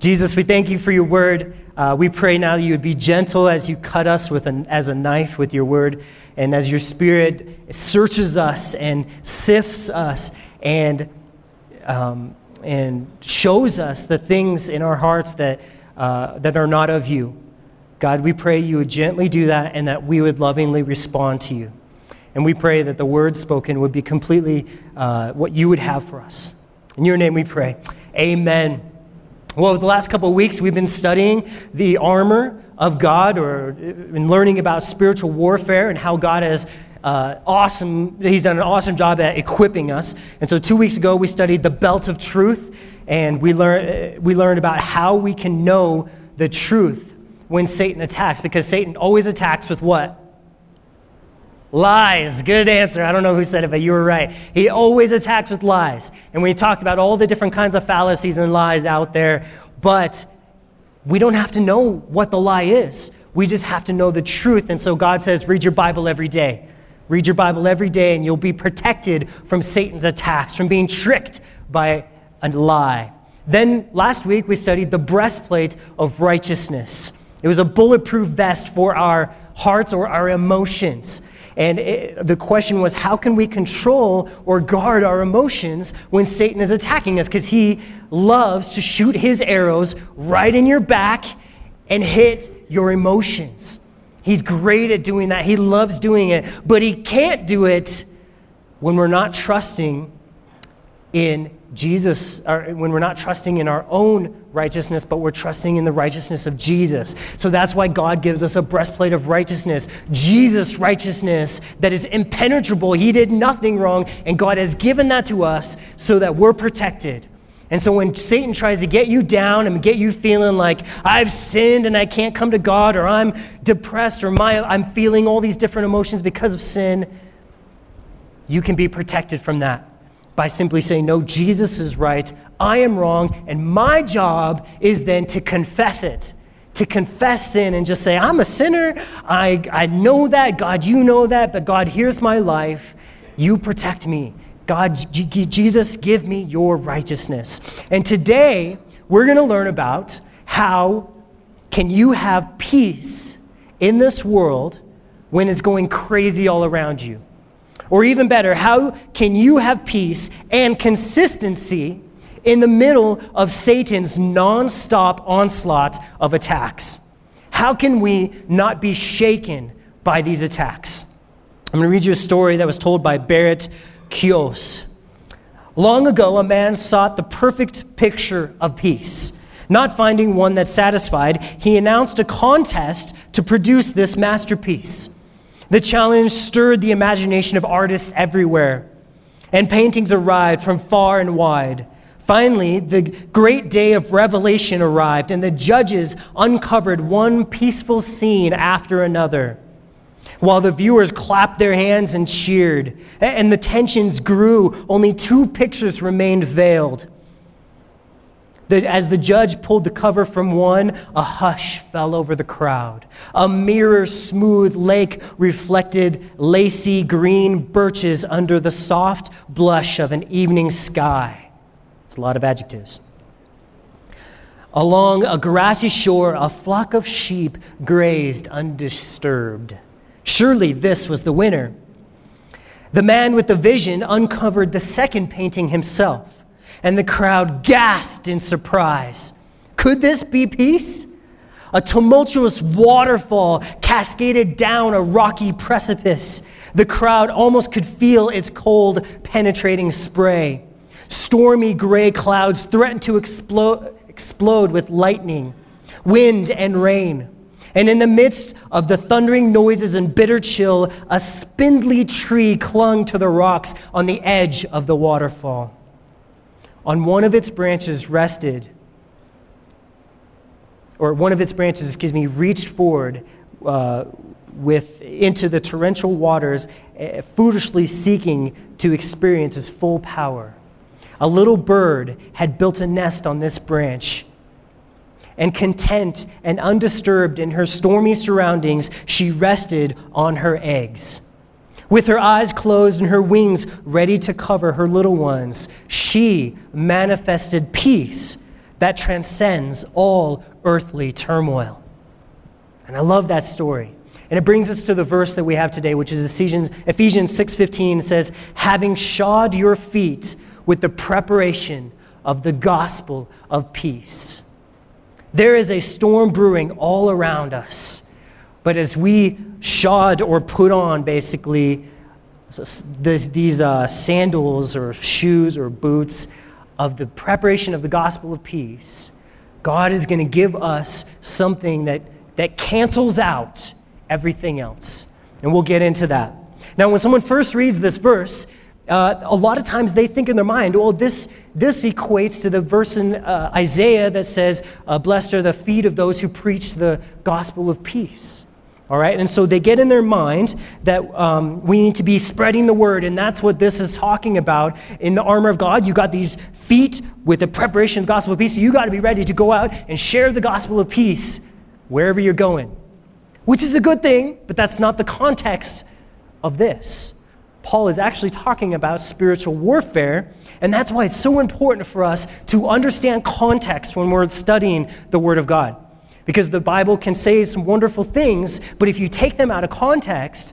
Jesus, we thank you for your word. Uh, we pray now that you would be gentle as you cut us with an, as a knife with your word, and as your spirit searches us and sifts us and, um, and shows us the things in our hearts that, uh, that are not of you. God, we pray you would gently do that and that we would lovingly respond to you. And we pray that the words spoken would be completely uh, what you would have for us. In your name we pray. Amen. Well, the last couple of weeks, we've been studying the armor of God or in learning about spiritual warfare and how God has uh, awesome, he's done an awesome job at equipping us. And so two weeks ago, we studied the belt of truth and we, learn, we learned about how we can know the truth when Satan attacks because Satan always attacks with what? Lies. Good answer. I don't know who said it, but you were right. He always attacks with lies. And we talked about all the different kinds of fallacies and lies out there, but we don't have to know what the lie is. We just have to know the truth. And so God says, read your Bible every day. Read your Bible every day, and you'll be protected from Satan's attacks, from being tricked by a lie. Then last week, we studied the breastplate of righteousness. It was a bulletproof vest for our hearts or our emotions. And it, the question was, how can we control or guard our emotions when Satan is attacking us? Because he loves to shoot his arrows right in your back and hit your emotions. He's great at doing that. He loves doing it, but he can't do it when we're not trusting in Jesus, or when we're not trusting in our own righteousness, but we're trusting in the righteousness of Jesus. So that's why God gives us a breastplate of righteousness, Jesus' righteousness that is impenetrable. He did nothing wrong, and God has given that to us so that we're protected. And so when Satan tries to get you down and get you feeling like I've sinned and I can't come to God, or I'm depressed, or my, I'm feeling all these different emotions because of sin, you can be protected from that by simply saying, No, Jesus is right, I am wrong, and my job is then to confess it. To confess sin and just say, I'm a sinner. I, I know that. God, you know that. But God, here's my life. You protect me. God, G- Jesus, give me your righteousness. And today, we're going to learn about how can you have peace in this world when it's going crazy all around you? Or even better, how can you have peace and consistency in the middle of Satan's nonstop onslaught of attacks? How can we not be shaken by these attacks? I'm going to read you a story that was told by Barrett Kios. Long ago, a man sought the perfect picture of peace. Not finding one that satisfied, he announced a contest to produce this masterpiece. The challenge stirred the imagination of artists everywhere, and paintings arrived from far and wide. Finally, the great day of revelation arrived, and the judges uncovered one peaceful scene after another. While the viewers clapped their hands and cheered, and the tensions grew, only two pictures remained veiled. As the judge pulled the cover from one, a hush fell over the crowd. A mirror smooth lake reflected lacy green birches under the soft blush of an evening sky. It's a lot of adjectives. Along a grassy shore, a flock of sheep grazed undisturbed. Surely this was the winner. The man with the vision uncovered the second painting himself and the crowd gasped in surprise. Could this be peace? A tumultuous waterfall cascaded down a rocky precipice. The crowd almost could feel its cold, penetrating spray. Stormy gray clouds threatened to explode, explode with lightning, wind, and rain. And in the midst of the thundering noises and bitter chill, a spindly tree clung to the rocks on the edge of the waterfall on one of its branches rested, or one of its branches, excuse me, reached forward uh, with, into the torrential waters, uh, foolishly seeking to experience its full power. A little bird had built a nest on this branch. And content and undisturbed in her stormy surroundings, she rested on her eggs. With her eyes closed and her wings ready to cover her little ones, she manifested peace that transcends all earthly turmoil. And I love that story. And it brings us to the verse that we have today, which is Ephesians, Ephesians 6.15 says, having shod your feet with the preparation of the gospel of peace. There is a storm brewing all around us. But as we shod or put on basically these uh, sandals or shoes or boots of the preparation of the gospel of peace, God is going to give us something that, that cancels out everything else. And we'll get into that. Now, when someone first reads this verse, uh, a lot of times they think in their mind, well, this, this equates to the verse in uh, Isaiah that says, uh, Blessed are the feet of those who preach the gospel of peace. All right, and so they get in their mind that um, we need to be spreading the word, and that's what this is talking about. In the armor of God, you got these feet with the preparation of the gospel of peace, so you got to be ready to go out and share the gospel of peace wherever you're going, which is a good thing, but that's not the context of this. Paul is actually talking about spiritual warfare, and that's why it's so important for us to understand context when we're studying the Word of God. Because the Bible can say some wonderful things, but if you take them out of context,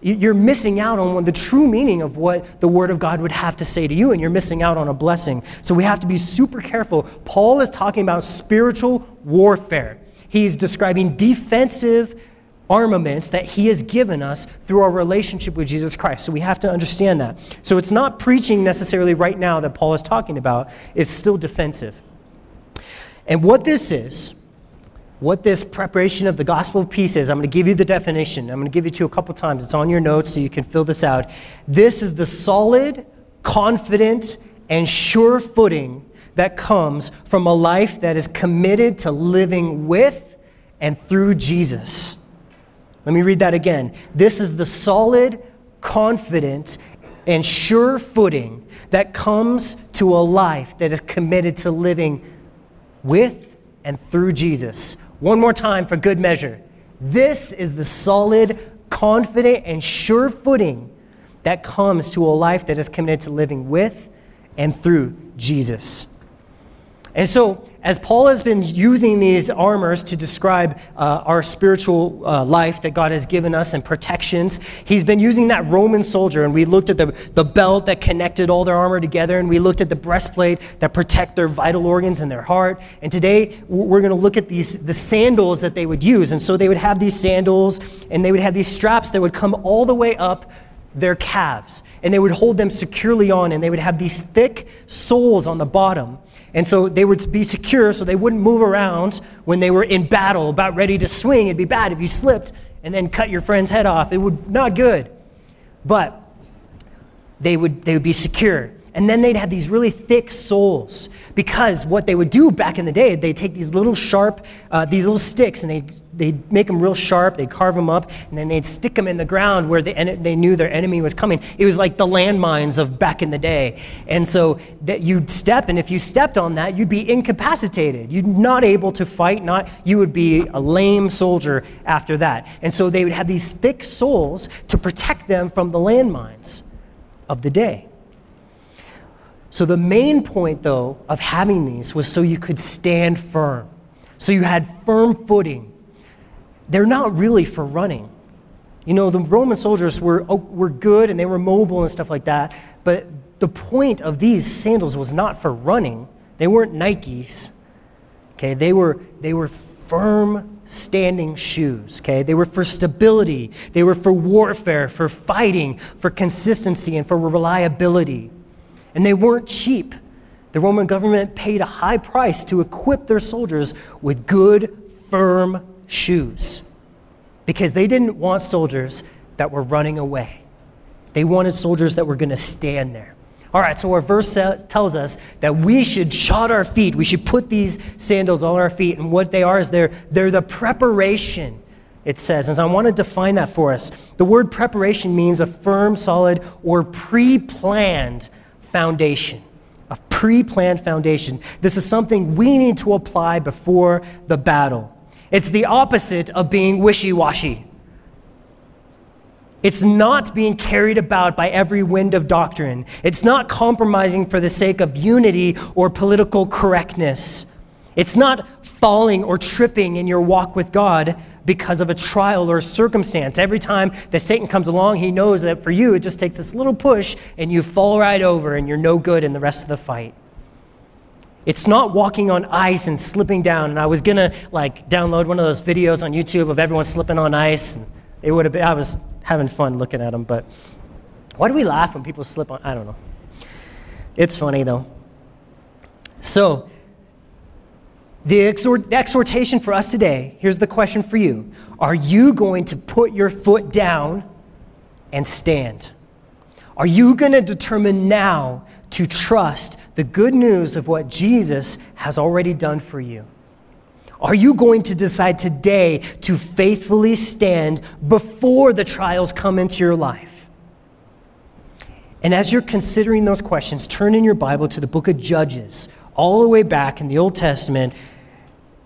you're missing out on the true meaning of what the Word of God would have to say to you, and you're missing out on a blessing. So we have to be super careful. Paul is talking about spiritual warfare. He's describing defensive armaments that he has given us through our relationship with Jesus Christ. So we have to understand that. So it's not preaching necessarily right now that Paul is talking about, it's still defensive. And what this is, what this preparation of the gospel of peace is, I'm going to give you the definition. I'm going to give it to you a couple times. It's on your notes so you can fill this out. This is the solid, confident, and sure footing that comes from a life that is committed to living with and through Jesus. Let me read that again. This is the solid, confident, and sure footing that comes to a life that is committed to living with and through Jesus. One more time for good measure. This is the solid, confident, and sure footing that comes to a life that is committed to living with and through Jesus. And so, as Paul has been using these armors to describe uh, our spiritual uh, life that God has given us and protections, he's been using that Roman soldier. And we looked at the, the belt that connected all their armor together, and we looked at the breastplate that protect their vital organs and their heart. And today, we're going to look at these, the sandals that they would use. And so, they would have these sandals, and they would have these straps that would come all the way up their calves and they would hold them securely on and they would have these thick soles on the bottom and so they would be secure so they wouldn't move around when they were in battle, about ready to swing. It'd be bad if you slipped and then cut your friend's head off. It would not good. But they would, they would be secure. And then they'd have these really thick soles because what they would do back in the day, they'd take these little sharp, uh, these little sticks and they'd, they'd make them real sharp, they'd carve them up, and then they'd stick them in the ground where the, they knew their enemy was coming. It was like the landmines of back in the day. And so that you'd step, and if you stepped on that, you'd be incapacitated. You'd not able to fight, not, you would be a lame soldier after that. And so they would have these thick soles to protect them from the landmines of the day. So, the main point, though, of having these was so you could stand firm. So you had firm footing. They're not really for running. You know, the Roman soldiers were, oh, were good and they were mobile and stuff like that, but the point of these sandals was not for running. They weren't Nikes. Okay, they were, they were firm standing shoes. Okay, they were for stability, they were for warfare, for fighting, for consistency, and for reliability and they weren't cheap. The Roman government paid a high price to equip their soldiers with good, firm shoes because they didn't want soldiers that were running away. They wanted soldiers that were going to stand there. All right, so our verse tells us that we should shod our feet. We should put these sandals on our feet. And what they are is they're, they're the preparation, it says. And so I want to define that for us. The word preparation means a firm, solid, or pre planned foundation, a pre planned foundation. This is something we need to apply before the battle. It's the opposite of being wishy washy. It's not being carried about by every wind of doctrine. It's not compromising for the sake of unity or political correctness. It's not falling or tripping in your walk with God because of a trial or a circumstance. Every time that Satan comes along, he knows that for you, it just takes this little push and you fall right over and you're no good in the rest of the fight. It's not walking on ice and slipping down. And I was gonna like download one of those videos on YouTube of everyone slipping on ice. And it would have been, I was having fun looking at them, but why do we laugh when people slip on? I don't know. It's funny though. So, the, exhort, the exhortation for us today here's the question for you Are you going to put your foot down and stand? Are you going to determine now to trust the good news of what Jesus has already done for you? Are you going to decide today to faithfully stand before the trials come into your life? And as you're considering those questions, turn in your Bible to the book of Judges, all the way back in the Old Testament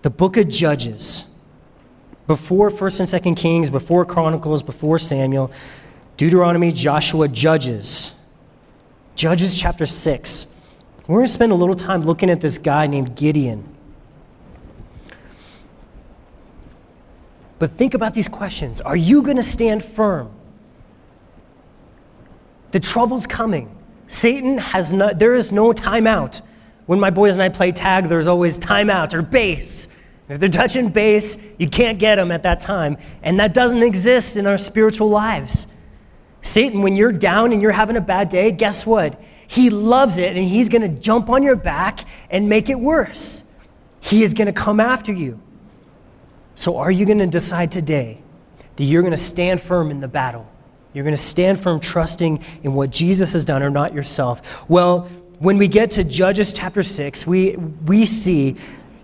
the book of Judges, before 1st and 2nd Kings, before Chronicles, before Samuel, Deuteronomy, Joshua, Judges. Judges chapter 6. We're going to spend a little time looking at this guy named Gideon. But think about these questions. Are you going to stand firm? The trouble's coming. Satan has not, there is no timeout. When my boys and I play tag, there's always timeout or base. If they're touching base, you can't get them at that time. And that doesn't exist in our spiritual lives. Satan, when you're down and you're having a bad day, guess what? He loves it and he's going to jump on your back and make it worse. He is going to come after you. So, are you going to decide today that you're going to stand firm in the battle? You're going to stand firm trusting in what Jesus has done or not yourself? Well, when we get to Judges chapter 6, we, we see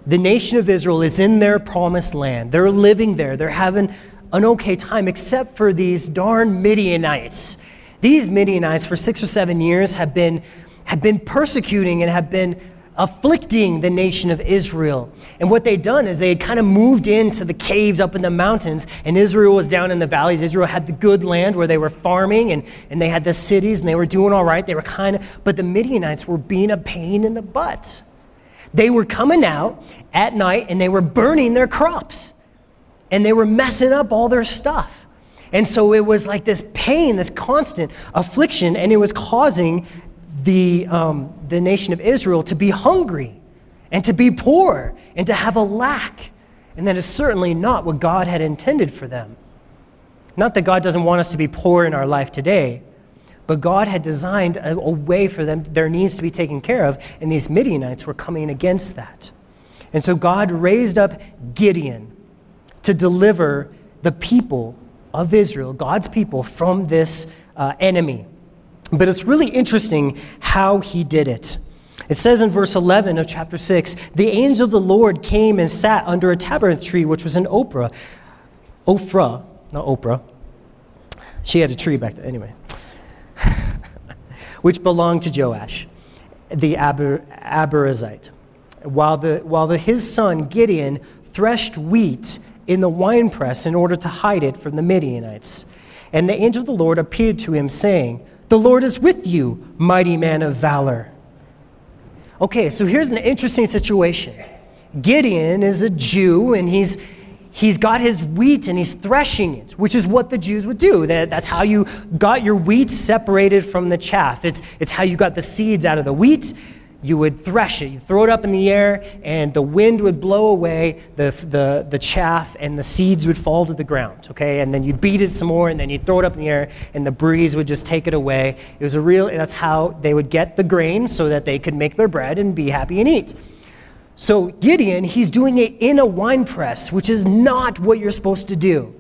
the nation of Israel is in their promised land. They're living there. They're having an okay time, except for these darn Midianites. These Midianites, for six or seven years, have been, have been persecuting and have been afflicting the nation of Israel. And what they'd done is they had kind of moved into the caves up in the mountains, and Israel was down in the valleys. Israel had the good land where they were farming and, and they had the cities and they were doing all right. They were kind of, but the Midianites were being a pain in the butt. They were coming out at night and they were burning their crops and they were messing up all their stuff. And so it was like this pain, this constant affliction, and it was causing the, um, the nation of Israel to be hungry and to be poor and to have a lack. And that is certainly not what God had intended for them. Not that God doesn't want us to be poor in our life today, but God had designed a, a way for them, their needs to be taken care of, and these Midianites were coming against that. And so God raised up Gideon to deliver the people of Israel, God's people, from this uh, enemy. But it's really interesting how he did it. It says in verse 11 of chapter 6 the angel of the Lord came and sat under a tabernacle tree, which was an Oprah. Ophrah, not Oprah. She had a tree back then, anyway, which belonged to Joash, the Aber. While, the, while the, his son Gideon threshed wheat in the winepress in order to hide it from the Midianites. And the angel of the Lord appeared to him, saying, the Lord is with you, mighty man of valor. Okay, so here's an interesting situation. Gideon is a Jew and he's he's got his wheat and he's threshing it, which is what the Jews would do. That's how you got your wheat separated from the chaff. It's, it's how you got the seeds out of the wheat you would thresh it. You throw it up in the air, and the wind would blow away the, the, the chaff, and the seeds would fall to the ground, okay? And then you'd beat it some more, and then you'd throw it up in the air, and the breeze would just take it away. It was a real, that's how they would get the grain so that they could make their bread and be happy and eat. So Gideon, he's doing it in a wine press, which is not what you're supposed to do.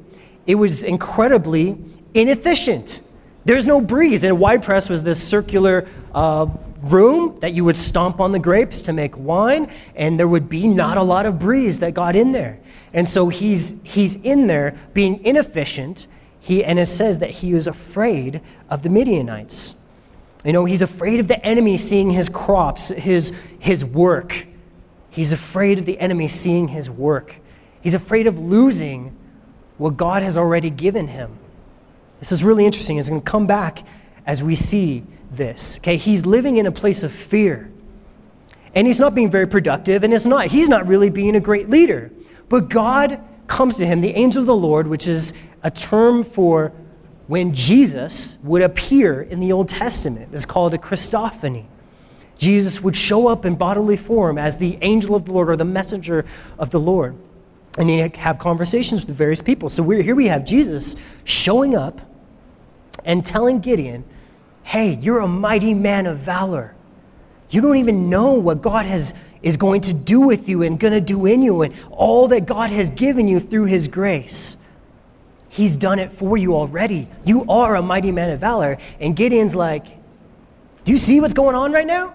It was incredibly inefficient. There's no breeze. And a wine press was this circular uh, room that you would stomp on the grapes to make wine, and there would be not a lot of breeze that got in there. And so he's, he's in there being inefficient, he, and it says that he was afraid of the Midianites. You know, he's afraid of the enemy seeing his crops, his, his work. He's afraid of the enemy seeing his work. He's afraid of losing what God has already given him. This is really interesting. It's going to come back as we see this. Okay, he's living in a place of fear. and he's not being very productive, and it's not, he's not really being a great leader. But God comes to him, the angel of the Lord, which is a term for when Jesus would appear in the Old Testament. It's called a Christophany. Jesus would show up in bodily form as the angel of the Lord or the messenger of the Lord. And he'd have conversations with various people. So here we have Jesus showing up and telling Gideon, hey, you're a mighty man of valor. You don't even know what God has, is going to do with you and going to do in you and all that God has given you through his grace. He's done it for you already. You are a mighty man of valor. And Gideon's like, Do you see what's going on right now?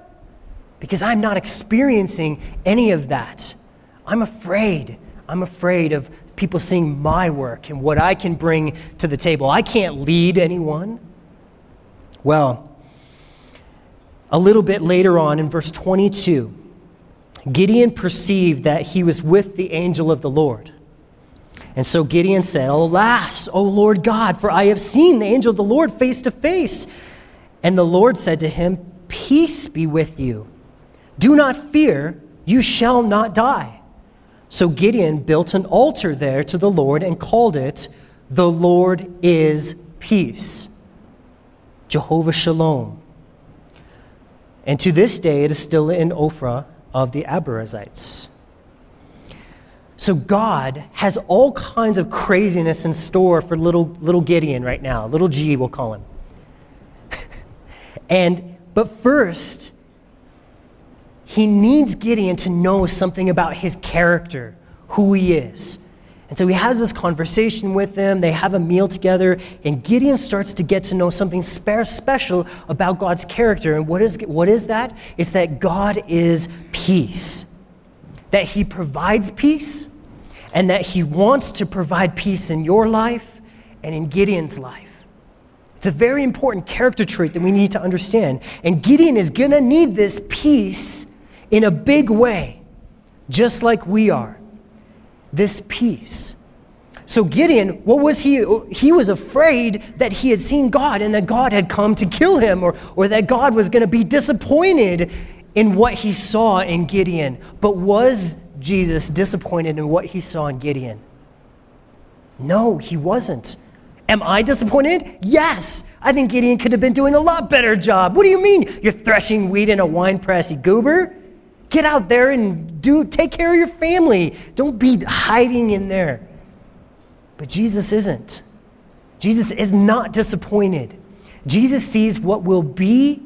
Because I'm not experiencing any of that. I'm afraid. I'm afraid of people seeing my work and what I can bring to the table. I can't lead anyone. Well, a little bit later on in verse 22, Gideon perceived that he was with the angel of the Lord. And so Gideon said, Alas, O Lord God, for I have seen the angel of the Lord face to face. And the Lord said to him, Peace be with you. Do not fear, you shall not die. So Gideon built an altar there to the Lord and called it, The Lord is Peace. Jehovah Shalom. And to this day, it is still in Ophrah of the Abiezrites. So God has all kinds of craziness in store for little, little Gideon right now. Little G, we'll call him. and, but first, he needs Gideon to know something about his character, who he is. And so he has this conversation with them. They have a meal together, and Gideon starts to get to know something special about God's character. And what is, what is that? It's that God is peace, that he provides peace, and that he wants to provide peace in your life and in Gideon's life. It's a very important character trait that we need to understand. And Gideon is going to need this peace in a big way, just like we are this peace. So Gideon, what was he? He was afraid that he had seen God and that God had come to kill him or, or that God was going to be disappointed in what he saw in Gideon. But was Jesus disappointed in what he saw in Gideon? No, he wasn't. Am I disappointed? Yes. I think Gideon could have been doing a lot better job. What do you mean? You're threshing wheat in a wine press, you goober? Get out there and do take care of your family. Don't be hiding in there. But Jesus isn't. Jesus is not disappointed. Jesus sees what will be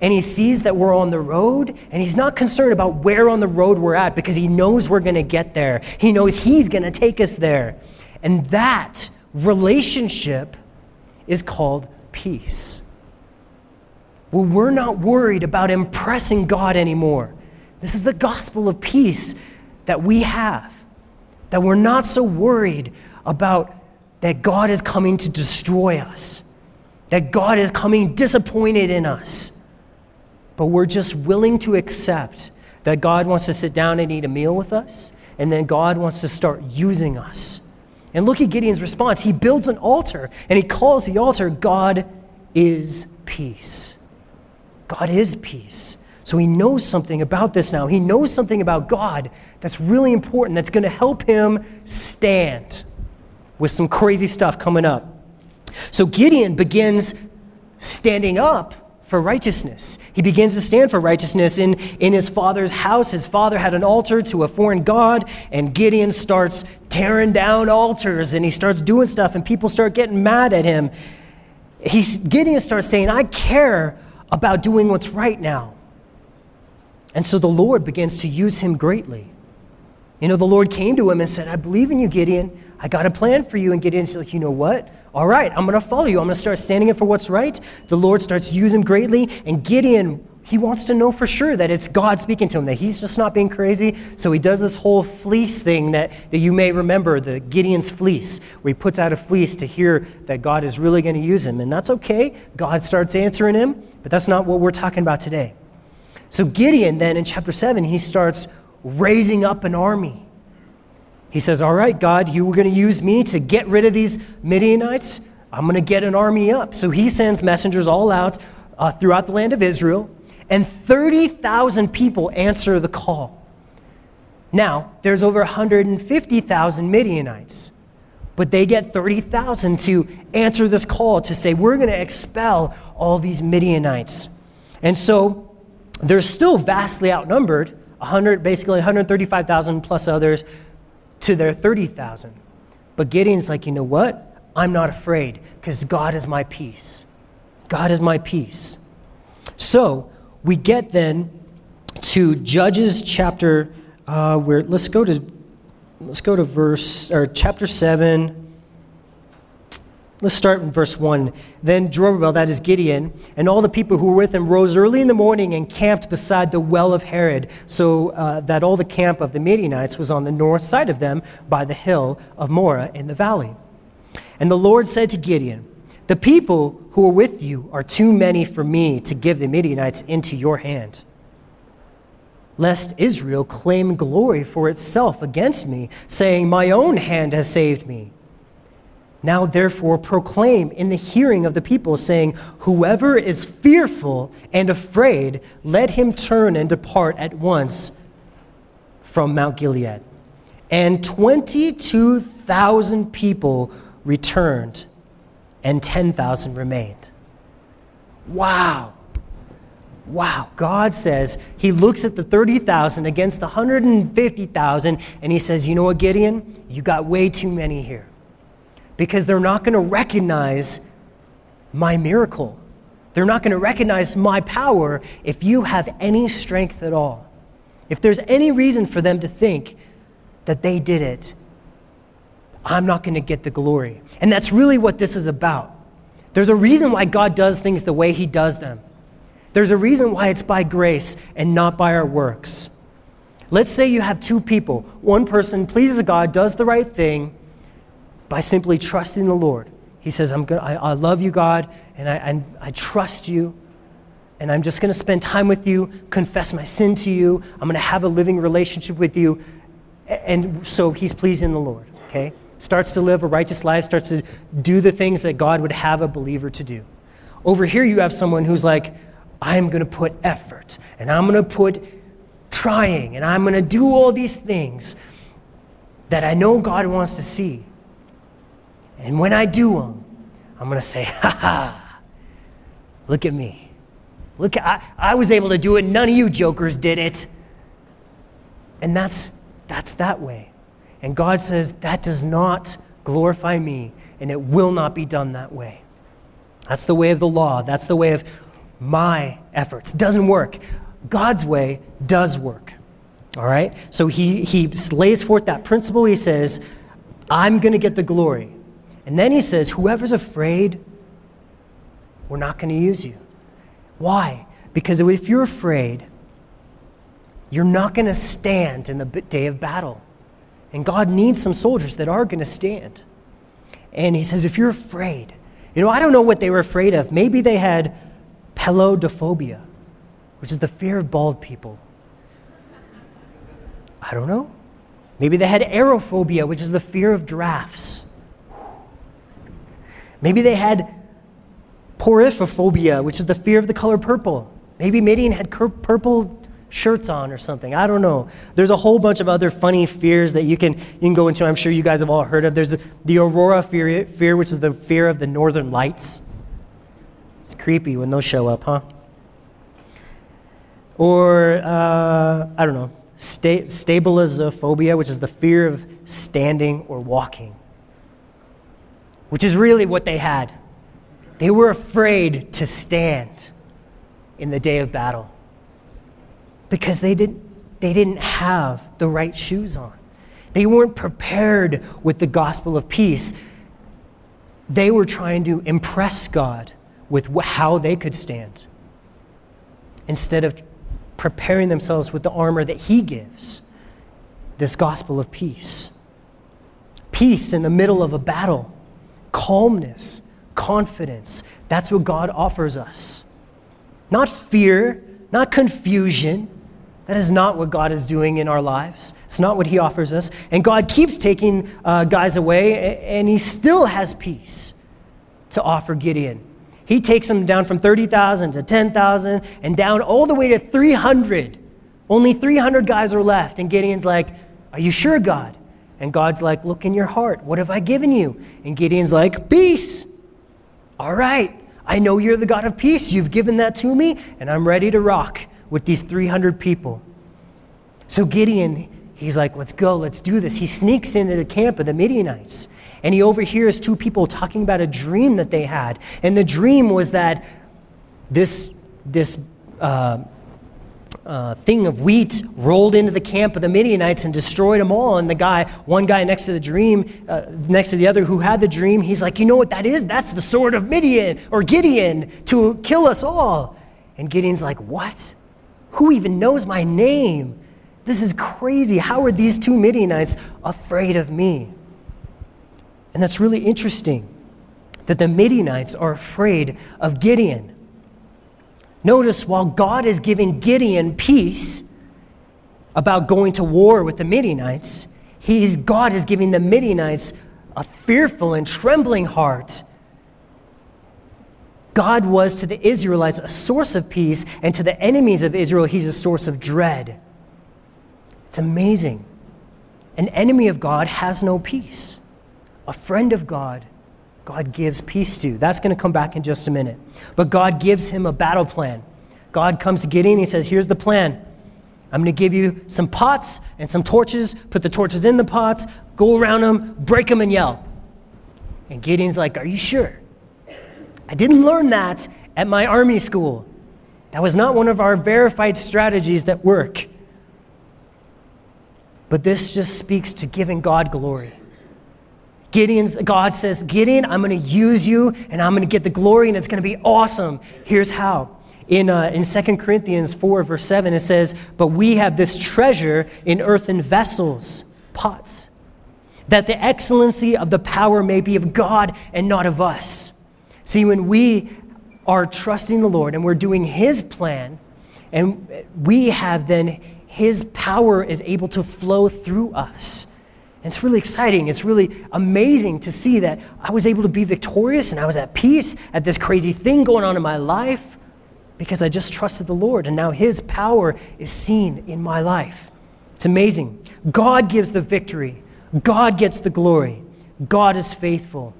and he sees that we're on the road and he's not concerned about where on the road we're at because he knows we're going to get there. He knows he's going to take us there. And that relationship is called peace. Well, we're not worried about impressing God anymore. This is the gospel of peace that we have. That we're not so worried about that God is coming to destroy us, that God is coming disappointed in us. But we're just willing to accept that God wants to sit down and eat a meal with us, and then God wants to start using us. And look at Gideon's response. He builds an altar, and he calls the altar God is peace. God is peace. So he knows something about this now. He knows something about God that's really important, that's going to help him stand with some crazy stuff coming up. So Gideon begins standing up for righteousness. He begins to stand for righteousness in, in his father's house. His father had an altar to a foreign god, and Gideon starts tearing down altars and he starts doing stuff, and people start getting mad at him. He's, Gideon starts saying, I care about doing what's right now. And so the Lord begins to use him greatly. You know, the Lord came to him and said, I believe in you, Gideon. I got a plan for you. And Gideon's like, you know what? All right, I'm going to follow you. I'm going to start standing up for what's right. The Lord starts using him greatly. And Gideon, he wants to know for sure that it's God speaking to him, that he's just not being crazy. So he does this whole fleece thing that, that you may remember, the Gideon's fleece, where he puts out a fleece to hear that God is really going to use him. And that's okay. God starts answering him, but that's not what we're talking about today. So Gideon, then in chapter 7, he starts raising up an army. He says, All right, God, you were going to use me to get rid of these Midianites. I'm going to get an army up. So he sends messengers all out uh, throughout the land of Israel. and 30,000 people answer the call. Now, there's over 150,000 Midianites, but they get 30,000 to answer this call to say, We're going to expel all these Midianites. And so they're still vastly outnumbered 100, basically 135,000 plus others to their 30,000. But Gideon's like, You know what? I'm not afraid because God is my peace. God is my peace. So we get then to Judges chapter uh, where let's go to let's go to verse or chapter seven. Let's start in verse 1. Then Jerubbaal, that is Gideon, and all the people who were with him rose early in the morning and camped beside the well of Harod, so uh, that all the camp of the Midianites was on the north side of them by the hill of Moreh in the valley. And the Lord said to Gideon, The people who are with you are too many for me to give the Midianites into your hand lest Israel claim glory for itself against me, saying, My own hand has saved me. Now, therefore, proclaim in the hearing of the people, saying, Whoever is fearful and afraid, let him turn and depart at once from Mount Gilead. And 22,000 people returned, and 10,000 remained. Wow. Wow, God says he looks at the 30,000 against the 150,000 and he says, You know what, Gideon? You got way too many here. Because they're not going to recognize my miracle. They're not going to recognize my power if you have any strength at all. If there's any reason for them to think that they did it, I'm not going to get the glory. And that's really what this is about. There's a reason why God does things the way he does them. There's a reason why it's by grace and not by our works. Let's say you have two people. One person pleases God, does the right thing by simply trusting the Lord. He says, I'm gonna, I, I love you, God, and I, I, I trust you, and I'm just going to spend time with you, confess my sin to you. I'm going to have a living relationship with you. And so he's pleasing the Lord, okay? Starts to live a righteous life, starts to do the things that God would have a believer to do. Over here, you have someone who's like, I'm going to put effort and I'm going to put trying and I'm going to do all these things that I know God wants to see. And when I do them, I'm going to say, ha ha, look at me. Look, I, I was able to do it. None of you jokers did it. And that's, that's that way. And God says, that does not glorify me, and it will not be done that way. That's the way of the law. That's the way of my efforts. Doesn't work. God's way does work. All right? So he, he lays forth that principle. He says, I'm going to get the glory. And then he says, whoever's afraid, we're not going to use you. Why? Because if you're afraid, you're not going to stand in the day of battle. And God needs some soldiers that are going to stand. And he says, if you're afraid, you know, I don't know what they were afraid of. Maybe they had Peladophobia, which is the fear of bald people. I don't know. Maybe they had aerophobia, which is the fear of drafts. Maybe they had porphyrophobia, which is the fear of the color purple. Maybe Midian had purple shirts on or something. I don't know. There's a whole bunch of other funny fears that you can, you can go into. I'm sure you guys have all heard of. There's the aurora fear, fear, which is the fear of the northern lights. It's creepy when those show up, huh? Or, uh, I don't know, sta- stabilizophobia, which is the fear of standing or walking, which is really what they had. They were afraid to stand in the day of battle because they, did, they didn't have the right shoes on. They weren't prepared with the gospel of peace. They were trying to impress God with how they could stand instead of preparing themselves with the armor that He gives this gospel of peace. Peace in the middle of a battle, calmness, confidence. That's what God offers us. Not fear, not confusion. That is not what God is doing in our lives. It's not what He offers us. And God keeps taking uh, guys away, and He still has peace to offer Gideon He takes them down from 30,000 to 10,000 and down all the way to 300. Only 300 guys are left. And Gideon's like, Are you sure, God? And God's like, Look in your heart. What have I given you? And Gideon's like, Peace. All right. I know you're the God of peace. You've given that to me, and I'm ready to rock with these 300 people. So Gideon, he's like, Let's go, let's do this. He sneaks into the camp of the Midianites, and he overhears two people talking about a dream that they had. And the dream was that this, this, uh, uh, thing of wheat rolled into the camp of the Midianites and destroyed them all. And the guy, one guy next to the dream, uh, next to the other who had the dream, he's like, You know what that is? That's the sword of Midian or Gideon to kill us all. And Gideon's like, What? Who even knows my name? This is crazy. How are these two Midianites afraid of me? And that's really interesting that the Midianites are afraid of Gideon. Notice while God is giving Gideon peace about going to war with the Midianites, he's, God is giving the Midianites a fearful and trembling heart. God was to the Israelites a source of peace, and to the enemies of Israel, he's a source of dread. It's amazing. An enemy of God has no peace. A friend of God God gives peace to. That's going to come back in just a minute. But God gives him a battle plan. God comes to Gideon, he says, Here's the plan. I'm going to give you some pots and some torches. Put the torches in the pots, go around them, break them, and yell. And Gideon's like, Are you sure? I didn't learn that at my army school. That was not one of our verified strategies that work. But this just speaks to giving God glory. Gideon's, God says, Gideon, I'm going to use you and I'm going to get the glory and it's going to be awesome. Here's how. In, uh, in 2 Corinthians 4, verse 7, it says, But we have this treasure in earthen vessels, pots, that the excellency of the power may be of God and not of us. See, when we are trusting the Lord and we're doing His plan, and we have then His power is able to flow through us. It's really exciting. It's really amazing to see that I was able to be victorious and I was at peace at this crazy thing going on in my life because I just trusted the Lord. And now His power is seen in my life. It's amazing. God gives the victory, God gets the glory. God is faithful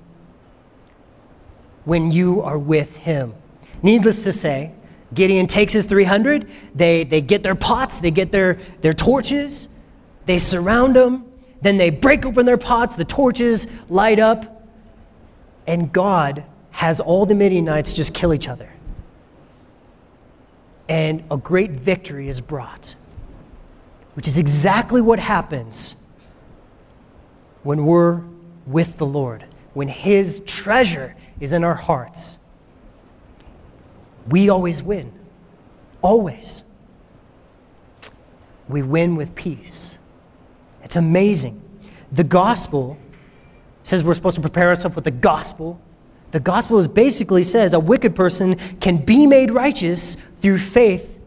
when you are with Him. Needless to say, Gideon takes his 300, they, they get their pots, they get their, their torches, they surround them then they break open their pots, the torches light up, and God has all the Midianites just kill each other. And a great victory is brought, which is exactly what happens when we're with the Lord, when His treasure is in our hearts. We always win. Always. We win with peace. It's amazing. The gospel says we're supposed to prepare ourselves with the gospel. The gospel is basically says a wicked person can be made righteous through faith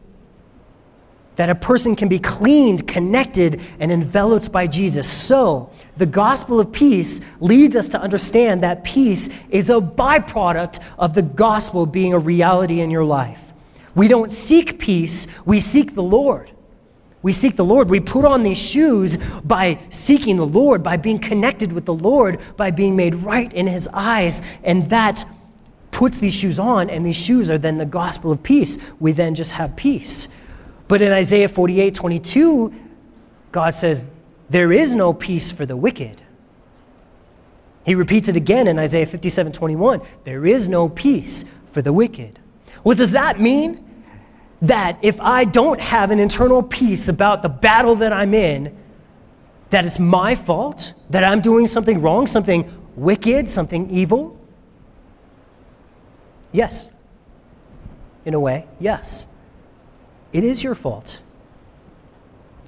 that a person can be cleaned, connected, and enveloped by Jesus. So, the gospel of peace leads us to understand that peace is a byproduct of the gospel being a reality in your life. We don't seek peace, we seek the Lord. We seek the Lord. We put on these shoes by seeking the Lord, by being connected with the Lord, by being made right in His eyes. And that puts these shoes on, and these shoes are then the gospel of peace. We then just have peace. But in Isaiah 48 22, God says, There is no peace for the wicked. He repeats it again in Isaiah 57 21. There is no peace for the wicked. What does that mean? That if I don't have an internal peace about the battle that I'm in, that it's my fault, that I'm doing something wrong, something wicked, something evil? Yes. In a way, yes. It is your fault.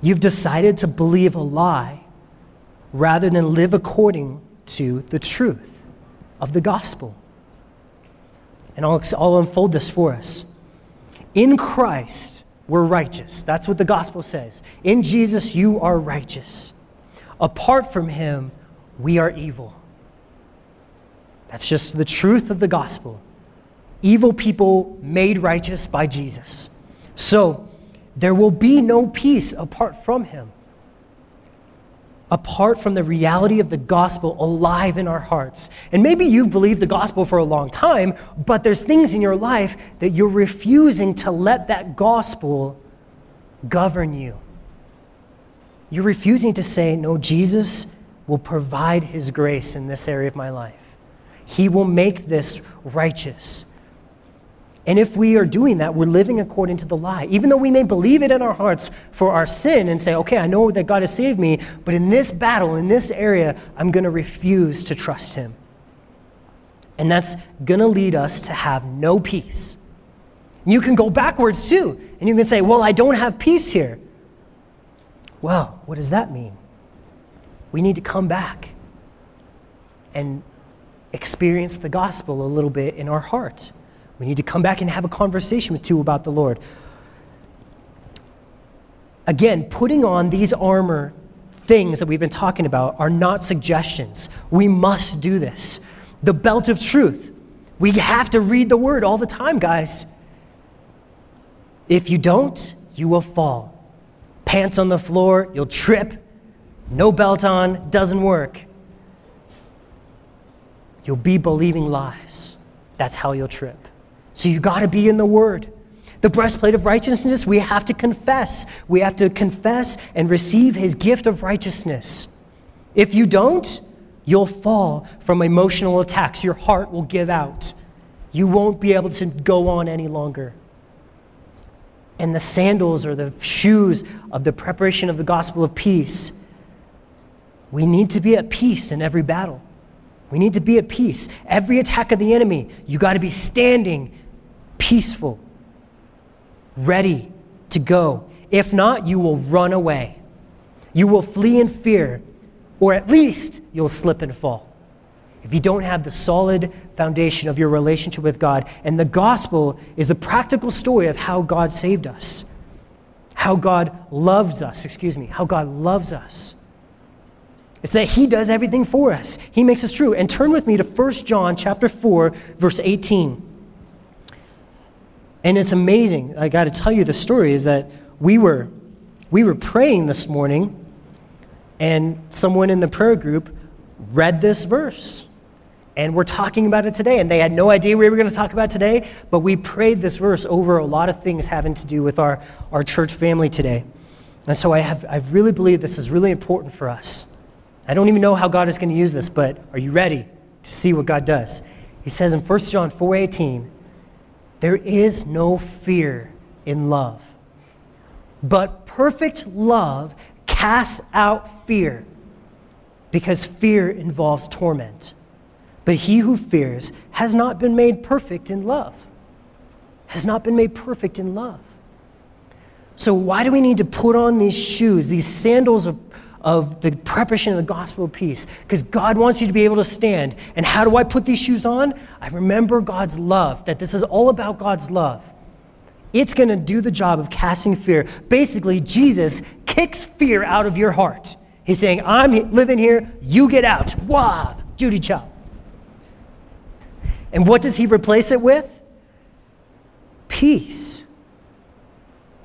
You've decided to believe a lie rather than live according to the truth of the gospel. And I'll, I'll unfold this for us. In Christ, we're righteous. That's what the gospel says. In Jesus, you are righteous. Apart from him, we are evil. That's just the truth of the gospel. evil people made righteous by Jesus. So there will be no peace apart from him apart from the reality of the gospel alive in our hearts. And maybe you've believed the gospel for a long time, but there's things in your life that you're refusing to let that gospel govern you. You're refusing to say, No, Jesus will provide his grace in this area of my life. He will make this righteous. And if we are doing that, we're living according to the lie. Even though we may believe it in our hearts for our sin and say, okay, I know that God has saved me, but in this battle, in this area, I'm going to refuse to trust Him. And that's going to lead us to have no peace. You can go backwards too, and you can say, well, I don't have peace here. Well, what does that mean? We need to come back and experience the gospel a little bit in our heart. We need to come back and have a conversation with you about the Lord. Again, putting on these armor things that we've been talking about are not suggestions. We must do this. The belt of truth. We have to read the word all the time, guys. If you don't, you will fall. Pants on the floor, you'll trip. No belt on, doesn't work. You'll be believing lies. That's how you'll trip. So you got to be in the Word. The breastplate of righteousness, we have to confess. We have to confess and receive His gift of righteousness. If you don't, you'll fall from emotional attacks. Your heart will give out. You won't be able to go on any longer. And the sandals or the shoes of the preparation of the gospel of peace, we need to be at peace in every battle. We need to be at peace. Every attack of the enemy, you got to be standing peaceful, ready to go. If not, you will run away. You will flee in fear, or at least you'll slip and fall. If you don't have the solid foundation of your relationship with God, and the gospel is the practical story of how God saved us, how God loves us, excuse me, how God loves us. It's that he does everything for us. He makes us true. And turn with me to 1 John chapter 4 verse 18. And it's amazing. I got to tell you the story is that we were we were praying this morning and someone in the prayer group read this verse. And we're talking about it today. And they had no idea we were going to talk about today, but we prayed this verse over a lot of things having to do with our, our church family today. And so I, have, I really believe this is really important for us. I don't even know how God is going to use this, but are you ready to see what God does? He says in 1 John 4:18, there is no fear in love. But perfect love casts out fear because fear involves torment. But he who fears has not been made perfect in love. Has not been made perfect in love. So, why do we need to put on these shoes, these sandals of of the preparation of the gospel of peace because God wants you to be able to stand. And how do I put these shoes on? I remember God's love, that this is all about God's love. It's going to do the job of casting fear. Basically, Jesus kicks fear out of your heart. He's saying, I'm living here, you get out. Wah, Judy Chop. And what does he replace it with? Peace.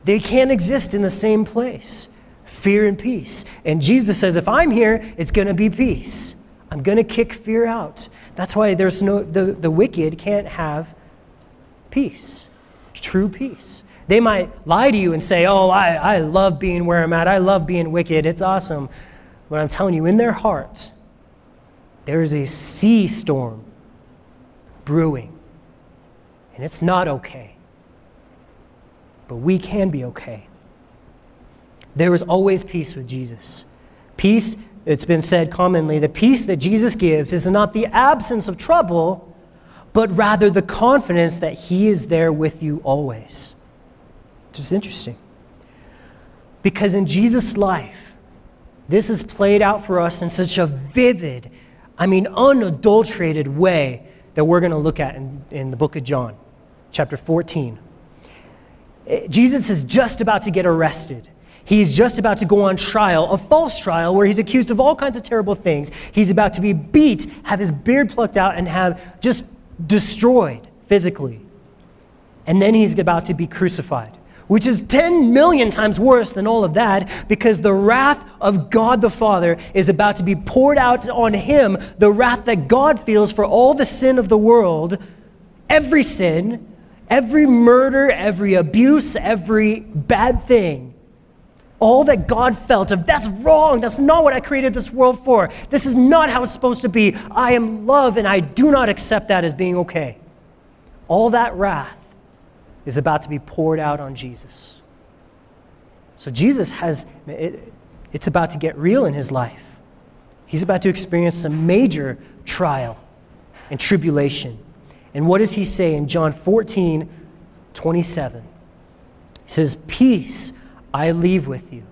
They can't exist in the same place fear and peace. And Jesus says, if I'm here, it's going to be peace. I'm going to kick fear out. That's why there's no, the, the wicked can't have peace, true peace. They might lie to you and say, Oh, I, I love being where I'm at. I love being wicked. It's awesome. But I'm telling you, in their heart, there is a sea storm brewing. And it's not okay. But we can be okay. There is always peace with Jesus. Peace, it's been said commonly, the peace that Jesus gives is not the absence of trouble, but rather the confidence that He is there with you always. Which is interesting. Because in Jesus' life, this is played out for us in such a vivid, I mean, unadulterated way that we're going to look at in, in the book of John, chapter 14. Eh, Jesus is just about to get arrested. He's just about to go on trial, a false trial, where he's accused of all kinds of terrible things. He's about to be beat, have his beard plucked out, and have just destroyed physically. And then he's about to be crucified, which is 10 million times worse than all of that because the wrath of God the Father is about to be poured out on him, the wrath that God feels for all the sin of the world, every sin, every murder, every abuse, every bad thing all that God felt of that's wrong, that's not what I created this world for, this is not how it's supposed to be, I am love and I do not accept that as being okay. All that wrath is about to be poured out on Jesus. So Jesus has, it, it's about to get real in his life. He's about to experience some major trial and tribulation. And what does he say in John 14, 27? He says, Peace I leave with you.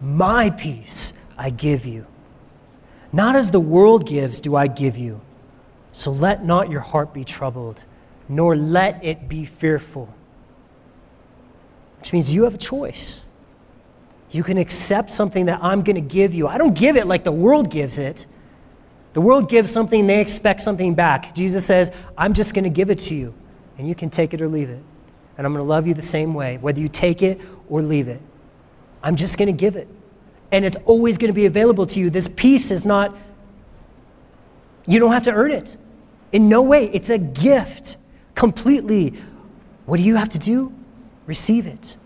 My peace I give you. Not as the world gives, do I give you. So let not your heart be troubled, nor let it be fearful. Which means you have a choice. You can accept something that I'm going to give you. I don't give it like the world gives it. The world gives something, they expect something back. Jesus says, I'm just going to give it to you, and you can take it or leave it and I'm going to love you the same way, whether you take it or leave it. I'm just going to give it. And it's always going to be available to you. This peace is not, you don't have to earn it. In no way. It's a gift completely. What do you have to do? Receive it.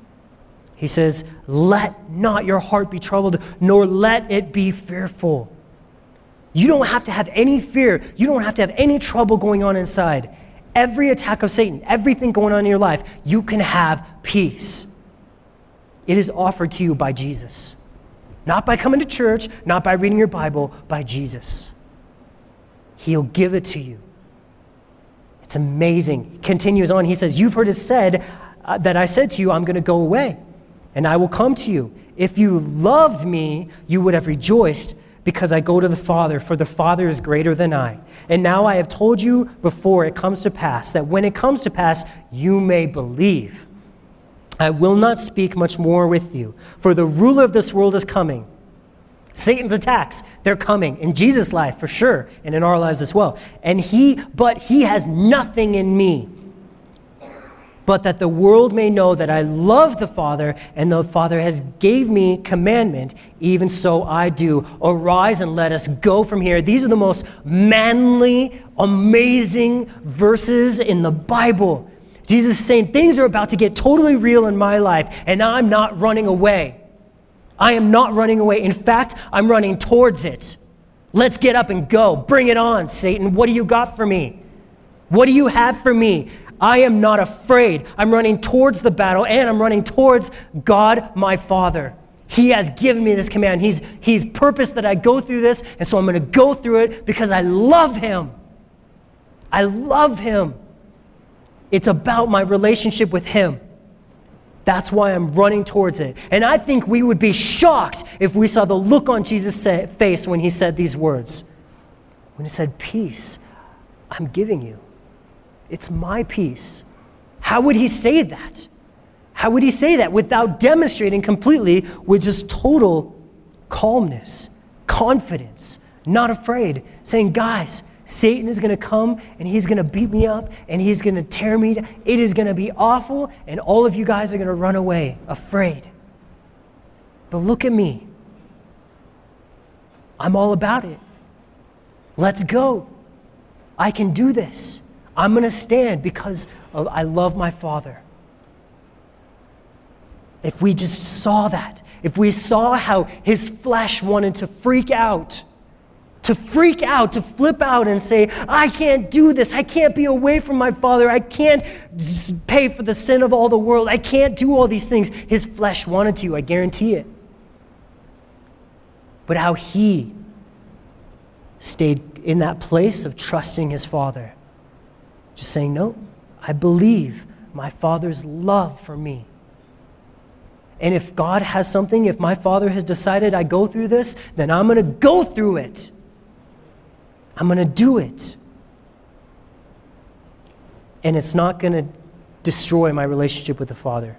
He says, Let not your heart be troubled, nor let it be fearful. You don't have to have any fear. You don't have to have any trouble going on inside every attack of Satan, everything going on in your life, you can have peace. It is offered to you by Jesus. Not by coming to church, not by reading your Bible, by Jesus. He'll give it to you. It's amazing. Continues on. He says, You've heard it said uh, that I said to you, I'm going to go away and I will come to you. If you loved me, you would have rejoiced because I go to the Father, for the Father is greater than I. And now I have told you before it comes to pass, that when it comes to pass, you may believe. I will not speak much more with you, for the ruler of this world is coming. Satan's attacks, they're coming in Jesus' life for sure, and in our lives as well. And he, but he has nothing in me but that the world may know that I love the Father, and the Father has gave me commandment, even so I do. Arise and let us go from here. These are the most manly, amazing verses in the Bible. Jesus is saying things are about to get totally real in my life, and I'm not running away. I am not running away. In fact, I'm running towards it. Let's get up and go. Bring it on, Satan. What do you got for me? What do you have for me? I am not afraid. I'm running towards the battle and I'm running towards God, my Father. He has given me this command. He's, he's purposed that I go through this, and so I'm going to go through it because I love Him. I love Him. It's about my relationship with Him. That's why I'm running towards it. And I think we would be shocked if we saw the look on Jesus' face when he said these words. When he said, Peace, I'm giving you. It's my peace. How would he say that? How would he say that without demonstrating completely with just total calmness, confidence, not afraid, saying, guys, Satan is going to come and he's going to beat me up and he's going to tear me down. It is going to be awful, and all of you guys are going to run away afraid. But look at me. I'm all about it. Let's go. I can do this. I'm going to stand because of, I love my Father. If we just saw that, if we saw how his flesh wanted to freak out, to freak out, to flip out and say, I can't do this. I can't be away from my Father. I can't pay for the sin of all the world. I can't do all these things. His flesh wanted to, I guarantee it. But how he stayed in that place of trusting his Father just saying, No, I believe my Father's love for me. And if God has something, if my Father has decided I go through this, then I'm going to go through it. I'm going to do it. And it's not going to destroy my relationship with the Father.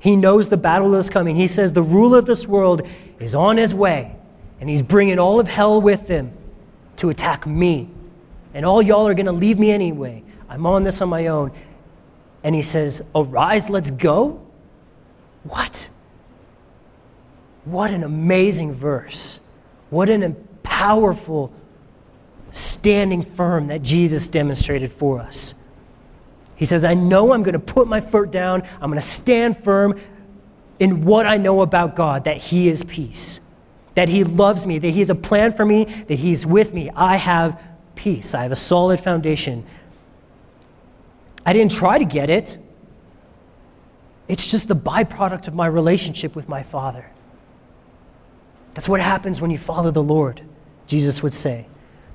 He knows the battle is coming. He says the ruler of this world is on his way, and he's bringing all of hell with him to attack me and all y'all are going to leave me anyway. I'm on this on my own. And he says, Arise, let's go. What? What an amazing verse. What an powerful standing firm that Jesus demonstrated for us. He says, I know I'm going to put my foot down. I'm going to stand firm in what I know about God that He is peace, that He loves me, that He has a plan for me, that He's with me. I have peace. I have a solid foundation. I didn't try to get it, it's just the byproduct of my relationship with my Father. That's what happens when you follow the Lord, Jesus would say.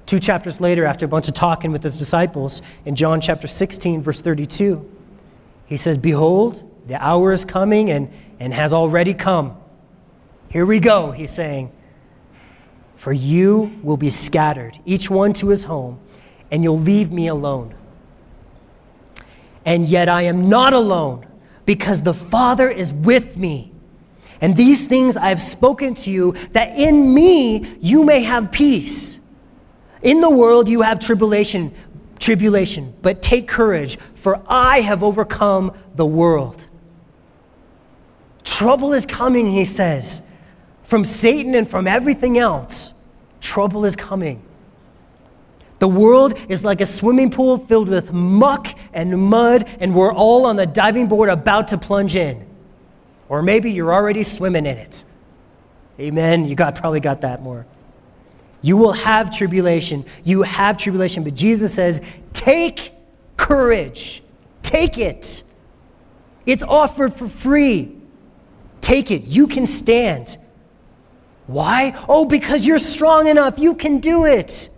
Two chapters later, after a bunch of talking with his disciples, in John chapter 16, verse 32, he says, Behold, the hour is coming and, and has already come. Here we go, he's saying. For you will be scattered, each one to his home, and you'll leave me alone. And yet I am not alone, because the Father is with me. And these things I have spoken to you, that in me you may have peace. In the world you have tribulation, tribulation, but take courage, for I have overcome the world. Trouble is coming, he says, from Satan and from everything else. Trouble is coming. The world is like a swimming pool filled with muck and mud, and we're all on the diving board about to plunge in. Or maybe you're already swimming in it. Amen. You got probably got that more. You will have tribulation. You have tribulation. But Jesus says, take courage. Take it. It's offered for free. Take it. You can stand. Why? Oh, because you're strong enough. You can do it.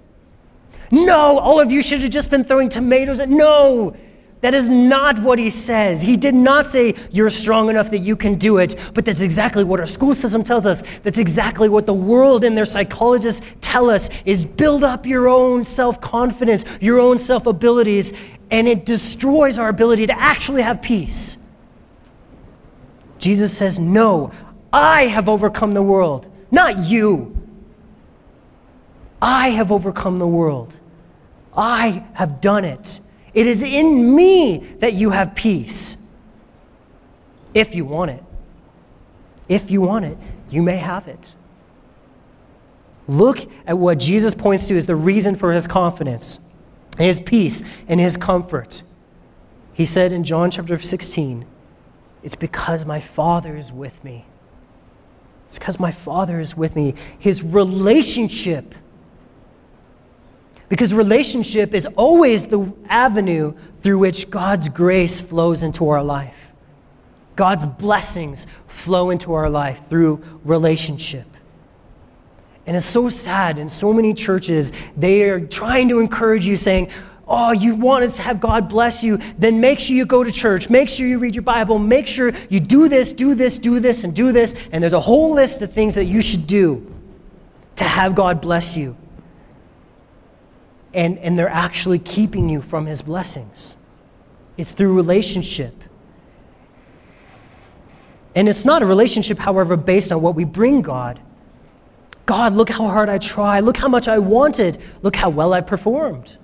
No, all of you should have just been throwing tomatoes at. No, that is not what he says. He did not say you're strong enough that you can do it, but that's exactly what our school system tells us. That's exactly what the world and their psychologists tell us is build up your own self-confidence, your own self-abilities, and it destroys our ability to actually have peace. Jesus says, "No, I have overcome the world, not you. I have overcome the world. I have done it." It is in me that you have peace. If you want it. If you want it, you may have it. Look at what Jesus points to as the reason for his confidence, his peace, and his comfort. He said in John chapter 16, It's because my Father is with me. It's because my Father is with me. His relationship because relationship is always the avenue through which God's grace flows into our life. God's blessings flow into our life through relationship. And it's so sad in so many churches, they are trying to encourage you, saying, Oh, you want us to have God bless you, then make sure you go to church. Make sure you read your Bible. Make sure you do this, do this, do this, and do this. And there's a whole list of things that you should do to have God bless you and, and they're actually keeping you from his blessings. It's through relationship. And it's not a relationship, however, based on what we bring God. God, look how hard I try. Look how much I wanted. Look how well I performed.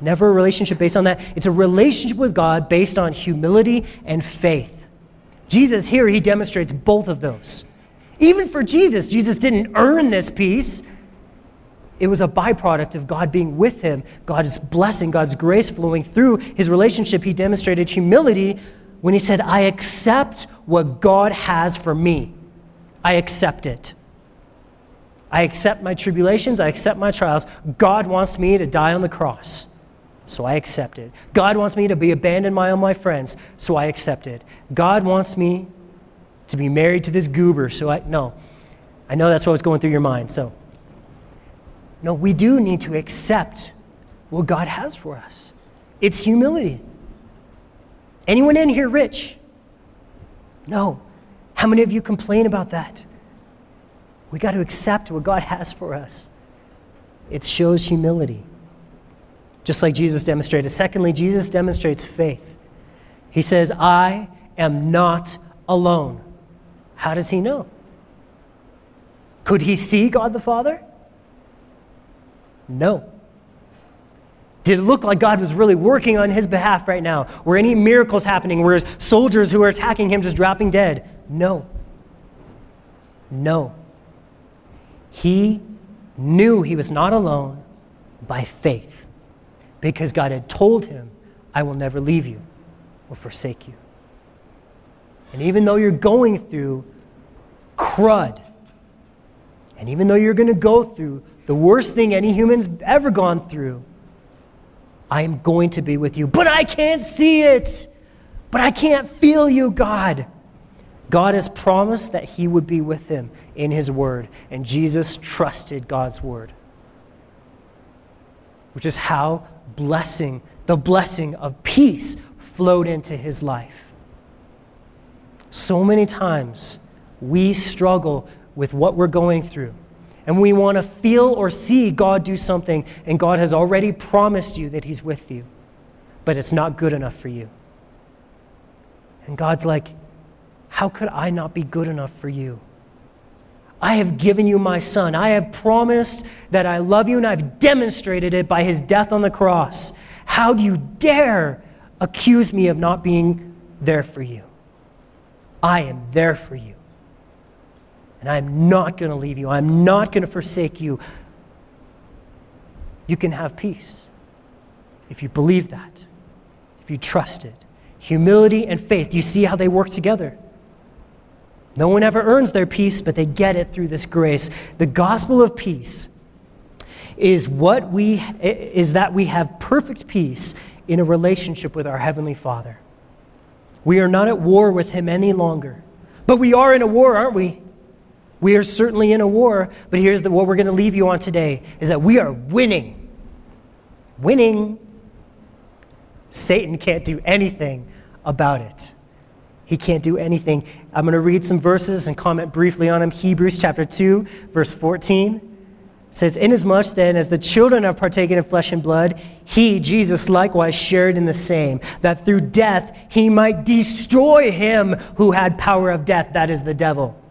Never a relationship based on that. It's a relationship with God based on humility and faith. Jesus here, he demonstrates both of those. Even for Jesus, Jesus didn't earn this peace. It was a byproduct of God being with him, God's blessing, God's grace flowing through his relationship. He demonstrated humility when he said, I accept what God has for me. I accept it. I accept my tribulations. I accept my trials. God wants me to die on the cross. So I accept it. God wants me to be abandoned by all my friends. So I accept it. God wants me to be married to this goober. So I, no. I know that's what was going through your mind. So no, we do need to accept what God has for us. It's humility. Anyone in here rich? No. How many of you complain about that? We got to accept what God has for us. It shows humility, just like Jesus demonstrated. Secondly, Jesus demonstrates faith. He says, I am not alone. How does he know? Could he see God the Father? No. Did it look like God was really working on his behalf right now? Were any miracles happening? Were his soldiers who were attacking him just dropping dead? No. No. He knew he was not alone by faith because God had told him, I will never leave you or forsake you. And even though you're going through crud, and even though you're going to go through the worst thing any human's ever gone through, I am going to be with you. But I can't see it. But I can't feel you, God. God has promised that he would be with him in his word, and Jesus trusted God's word. Which is how blessing, the blessing of peace, flowed into his life. So many times we struggle with what we're going through. And we want to feel or see God do something, and God has already promised you that He's with you, but it's not good enough for you. And God's like, How could I not be good enough for you? I have given you my son. I have promised that I love you, and I've demonstrated it by his death on the cross. How do you dare accuse me of not being there for you? I am there for you. And I'm not going to leave you. I'm not going to forsake you. You can have peace if you believe that, if you trust it. Humility and faith. Do you see how they work together? No one ever earns their peace, but they get it through this grace. The gospel of peace is what we is that we have perfect peace in a relationship with our heavenly Father. We are not at war with him any longer. But we are in a war, aren't we? We are certainly in a war, but here's the, what we're going to leave you on today is that we are winning. Winning. Satan can't do anything about it. He can't do anything. I'm going to read some verses and comment briefly on them. Hebrews chapter 2, verse 14 says, Inasmuch then as the children have partaken of flesh and blood, he, Jesus, likewise shared in the same, that through death he might destroy him who had power of death, that is the devil.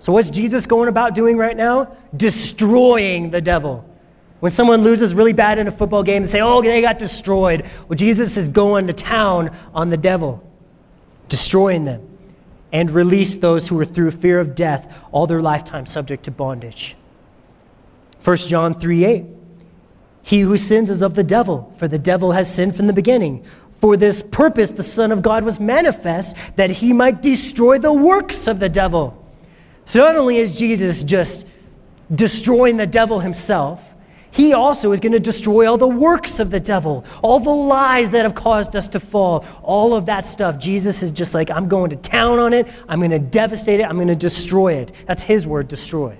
So, what's Jesus going about doing right now? Destroying the devil. When someone loses really bad in a football game, and say, oh, they got destroyed. Well, Jesus is going to town on the devil destroying them, and release those who were through fear of death all their lifetime subject to bondage. 1 John 3 8. He who sins is of the devil, for the devil has sinned from the beginning. For this purpose, the Son of God was manifest, that he might destroy the works of the devil. So not only is Jesus just destroying the devil himself, he also is going to destroy all the works of the devil, all the lies that have caused us to fall, all of that stuff. Jesus is just like, I'm going to town on it. I'm going to devastate it. I'm going to destroy it. That's his word, destroy.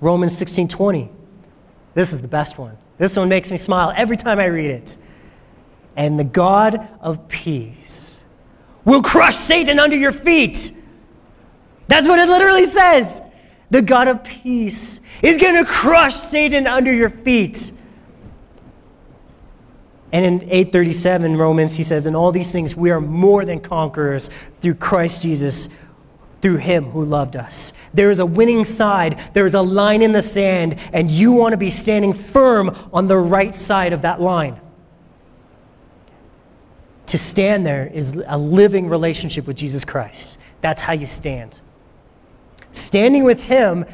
Romans 16 20. This is the best one. This one makes me smile every time I read it. And the God of peace will crush Satan under your feet. That's what it literally says the God of peace, is going to crush Satan under your feet. And in 837 Romans, he says, In all these things, we are more than conquerors through Christ Jesus, through him who loved us. There is a winning side, there is a line in the sand, and you want to be standing firm on the right side of that line. To stand there is a living relationship with Jesus Christ. That's how you stand. Standing with Him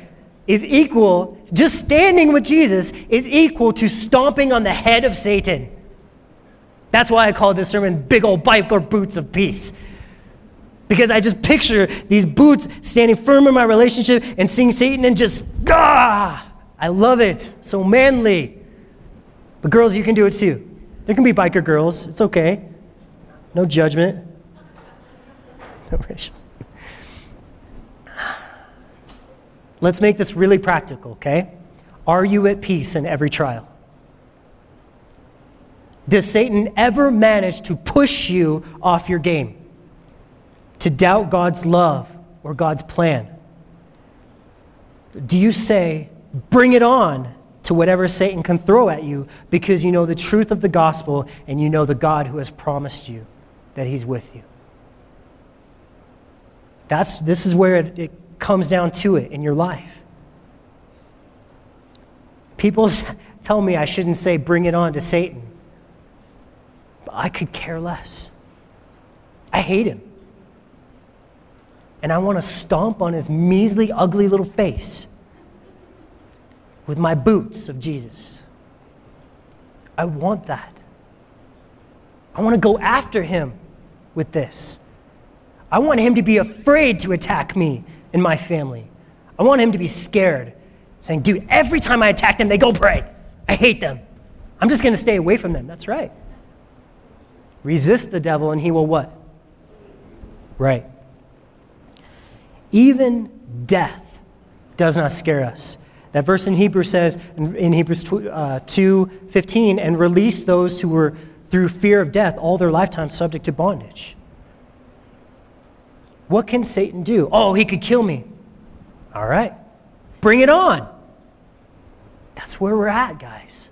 is equal, just standing with Jesus is equal to stomping on the head of Satan. That's why I call this sermon Big Old Biker Boots of Peace. Because I just picture these boots standing firm in my relationship and seeing Satan and just, ah, I love it. So manly. But girls, you can do it too. There can be biker girls. It's okay. No judgment. No racial. Let's make this really practical, okay? Are you at peace in every trial? Does Satan ever manage to push you off your game? To doubt God's love or God's plan? Do you say, bring it on to whatever Satan can throw at you because you know the truth of the gospel and you know the God who has promised you that he's with you? That's, this is where it, it comes down to it in your life. People tell me I shouldn't say bring it on to Satan. But I could care less. I hate him. And I want to stomp on his measly, ugly little face with my boots of Jesus. I want that. I want to go after him with this. I want him to be afraid to attack me and my family. I want him to be scared, saying, dude, every time I attack them, they go pray. I hate them. I'm just going to stay away from them. That's right. Resist the devil and he will what? Right. Even death does not scare us. That verse in Hebrews says, in Hebrews 2, uh, 2 15, and release those who were through fear of death all their lifetime subject to bondage. What can Satan do? Oh, he could kill me. All right, bring it on. That's where we're at, guys.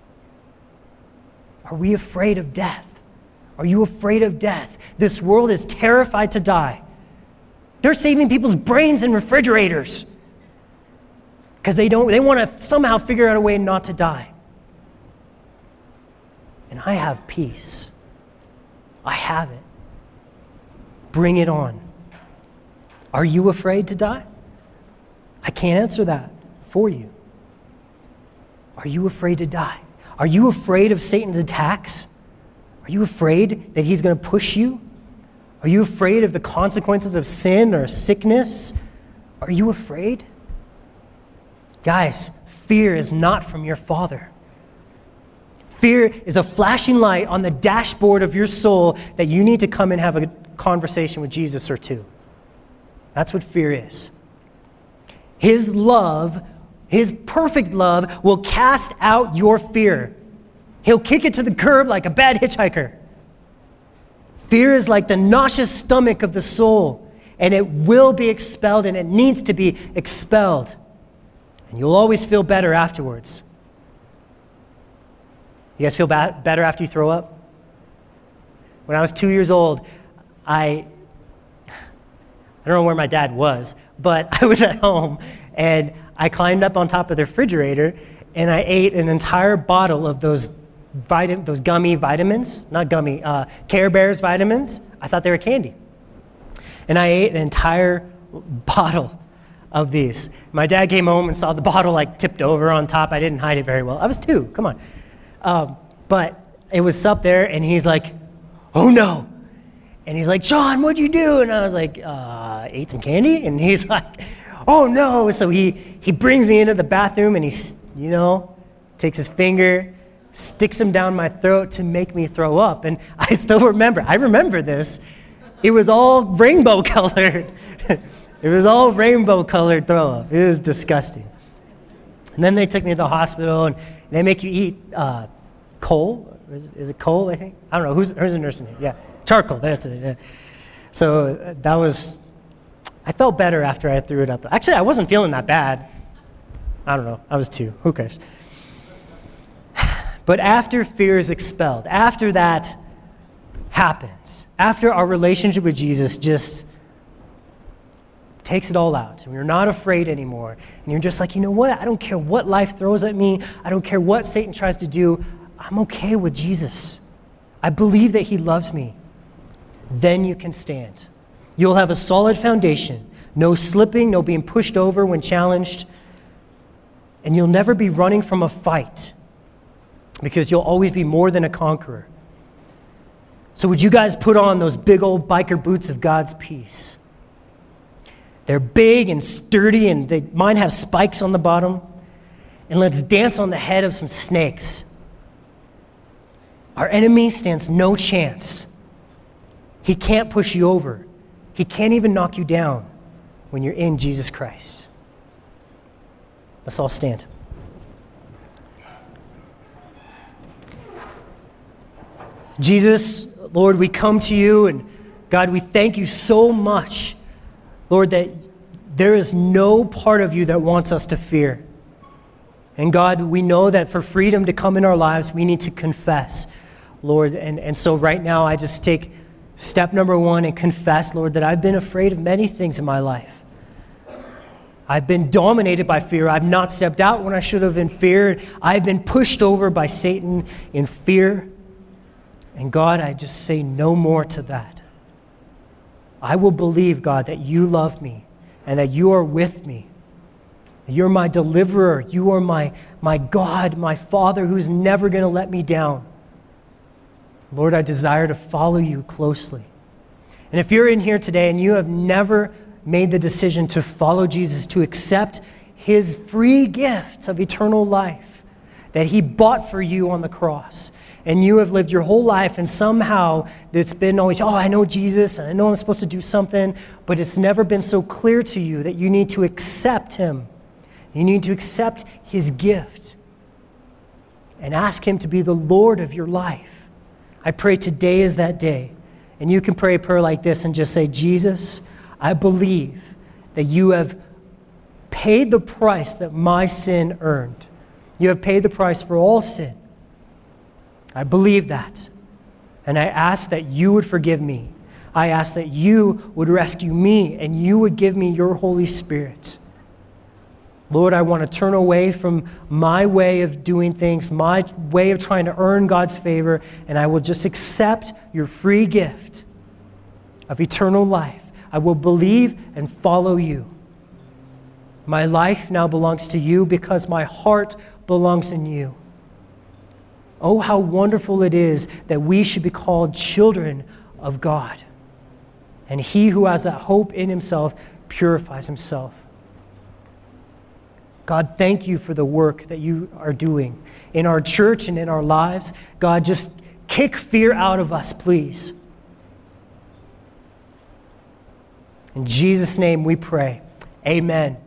Are we afraid of death? Are you afraid of death? This world is terrified to die. They're saving people's brains in refrigerators because they don't they want to somehow figure out a way not to die. And I have peace. I have it. Bring it on. Are you afraid to die? I can't answer that for you. Are you afraid to die? Are you afraid of Satan's attacks? Are you afraid that he's going to push you? Are you afraid of the consequences of sin or sickness? Are you afraid? Guys, fear is not from your Father. Fear is a flashing light on the dashboard of your soul that you need to come and have a conversation with Jesus or two. That's what fear is. His love, His perfect love, will cast out your fear. He'll kick it to the curb like a bad hitchhiker. Fear is like the nauseous stomach of the soul, and it will be expelled, and it needs to be expelled. And you'll always feel better afterwards. You guys feel ba- better after you throw up? When I was two years old, I, I don't know where my dad was, but I was at home and I climbed up on top of the refrigerator and I ate an entire bottle of those, vitamin, those gummy vitamins, not gummy, uh, Care Bears vitamins. I thought they were candy. And I ate an entire bottle of these. My dad came home and saw the bottle like tipped over on top. I didn't hide it very well. I was two, come on. Um, but it was up there, and he's like, oh no. And he's like, Sean, what'd you do? And I was like, uh, ate some candy. And he's like, oh no. So he, he brings me into the bathroom and he, you know, takes his finger, sticks him down my throat to make me throw up. And I still remember, I remember this. It was all rainbow colored. it was all rainbow colored throw up. It was disgusting. And then they took me to the hospital and they make you eat uh, coal. Is, is, it coal, I think? I don't know. Who's, who's a nurse in here? Yeah. Charcoal. That's it. Yeah. So uh, that was, I felt better after I threw it up. Actually, I wasn't feeling that bad. I don't know. I was two. Who cares? But after fear is expelled, after that happens, after our relationship with Jesus just takes it all out. And you're not afraid anymore. And you're just like, you know what? I don't care what life throws at me. I don't care what Satan tries to do. I'm okay with Jesus. I believe that he loves me. Then you can stand. You'll have a solid foundation. No slipping, no being pushed over when challenged. And you'll never be running from a fight because you'll always be more than a conqueror. So, would you guys put on those big old biker boots of God's peace? They're big and sturdy, and they mine have spikes on the bottom. And let's dance on the head of some snakes. Our enemy stands no chance. He can't push you over, he can't even knock you down when you're in Jesus Christ. Let's all stand. Jesus, Lord, we come to you, and God, we thank you so much Lord, that there is no part of you that wants us to fear. And God, we know that for freedom to come in our lives, we need to confess, Lord. And, and so right now, I just take step number one and confess, Lord, that I've been afraid of many things in my life. I've been dominated by fear. I've not stepped out when I should have in fear. I've been pushed over by Satan in fear. And God, I just say no more to that. I will believe, God, that you love me and that you are with me. You're my deliverer. You are my, my God, my Father who's never going to let me down. Lord, I desire to follow you closely. And if you're in here today and you have never made the decision to follow Jesus, to accept his free gift of eternal life that he bought for you on the cross, and you have lived your whole life, and somehow it's been always, oh, I know Jesus, and I know I'm supposed to do something, but it's never been so clear to you that you need to accept him. You need to accept his gift and ask him to be the Lord of your life. I pray today is that day. And you can pray a prayer like this and just say, Jesus, I believe that you have paid the price that my sin earned. You have paid the price for all sin. I believe that. And I ask that you would forgive me. I ask that you would rescue me and you would give me your Holy Spirit. Lord, I want to turn away from my way of doing things, my way of trying to earn God's favor, and I will just accept your free gift of eternal life. I will believe and follow you. My life now belongs to you because my heart belongs in you. Oh, how wonderful it is that we should be called children of God. And he who has that hope in himself purifies himself. God, thank you for the work that you are doing in our church and in our lives. God, just kick fear out of us, please. In Jesus' name we pray. Amen.